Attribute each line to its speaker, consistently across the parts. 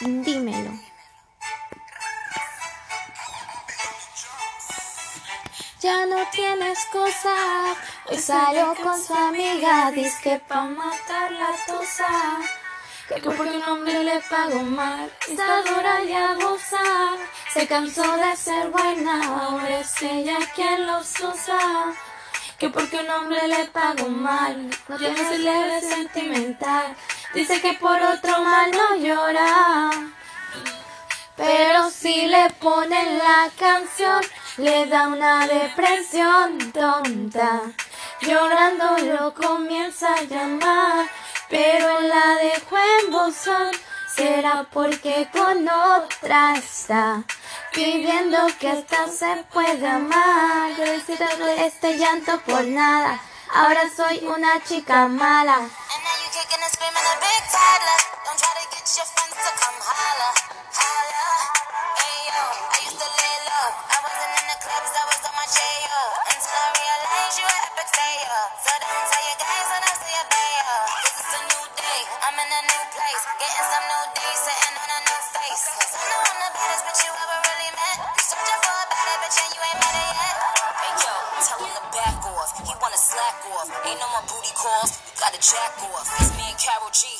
Speaker 1: dímelo. Ya no tienes cosa, hoy salió con su amiga, dice pa' matar la tosa. Que porque un hombre le pagó mal, está dura y abusa. Se cansó de ser buena, ahora es ella quien los usa. Que porque un hombre le pagó mal, no tiene su leve sentimental. Dice que por otro mal no llora. Pero si le ponen la canción, le da una depresión tonta. Llorando lo comienza a llamar, pero la dejó en buzón. Será porque con otra está pidiendo que hasta se pueda amar. Yo decido este llanto por nada. Ahora soy una chica mala.
Speaker 2: Big toddler. Don't try to get your friends to come holla, holla. Hey yo, I used to lay low. I wasn't in the clubs, I was on my J.O. Until I realized you were epic failure. So don't tell your guys when I say a yo. Cause it's a new day, I'm in a new place. Getting some new days, sitting on a new face. Cause I know I'm the baddest bitch you ever really met. You searching for a better bitch and you ain't met it yet. Hey yo, tell him to back off. He wanna slack off. Ain't no more booty calls. You gotta jack off. It's me and Carol G.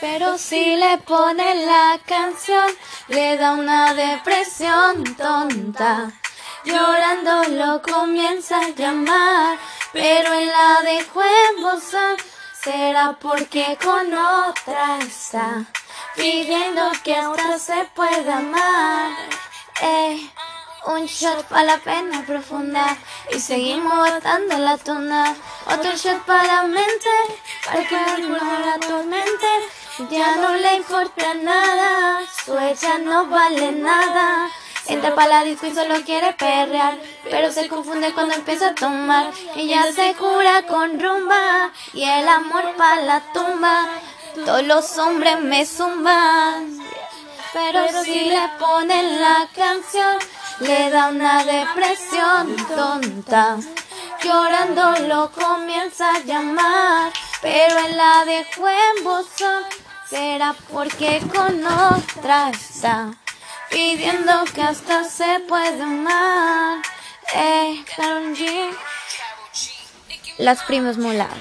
Speaker 1: Pero si le ponen la canción, le da una depresión tonta. Llorando lo comienza a llamar, pero él la dejó en buzón. Será porque con otra está, pidiendo que ahora se pueda amar. Eh, un shot para la pena profunda y seguimos botando la tuna. Otro shot para la mente, para que no la tormente. Ya no le importa nada, su hecha no vale nada. Entra para la disco y solo quiere perrear, pero se confunde cuando empieza a tomar. Ella se cura con rumba y el amor para la tumba. Todos los hombres me zumban. Pero si le ponen la canción, le da una depresión tonta. Llorando lo comienza a llamar, pero él la dejó en buzón. Será porque con otra está, pidiendo que hasta se pueda amar. Eh, G. Las primas molar.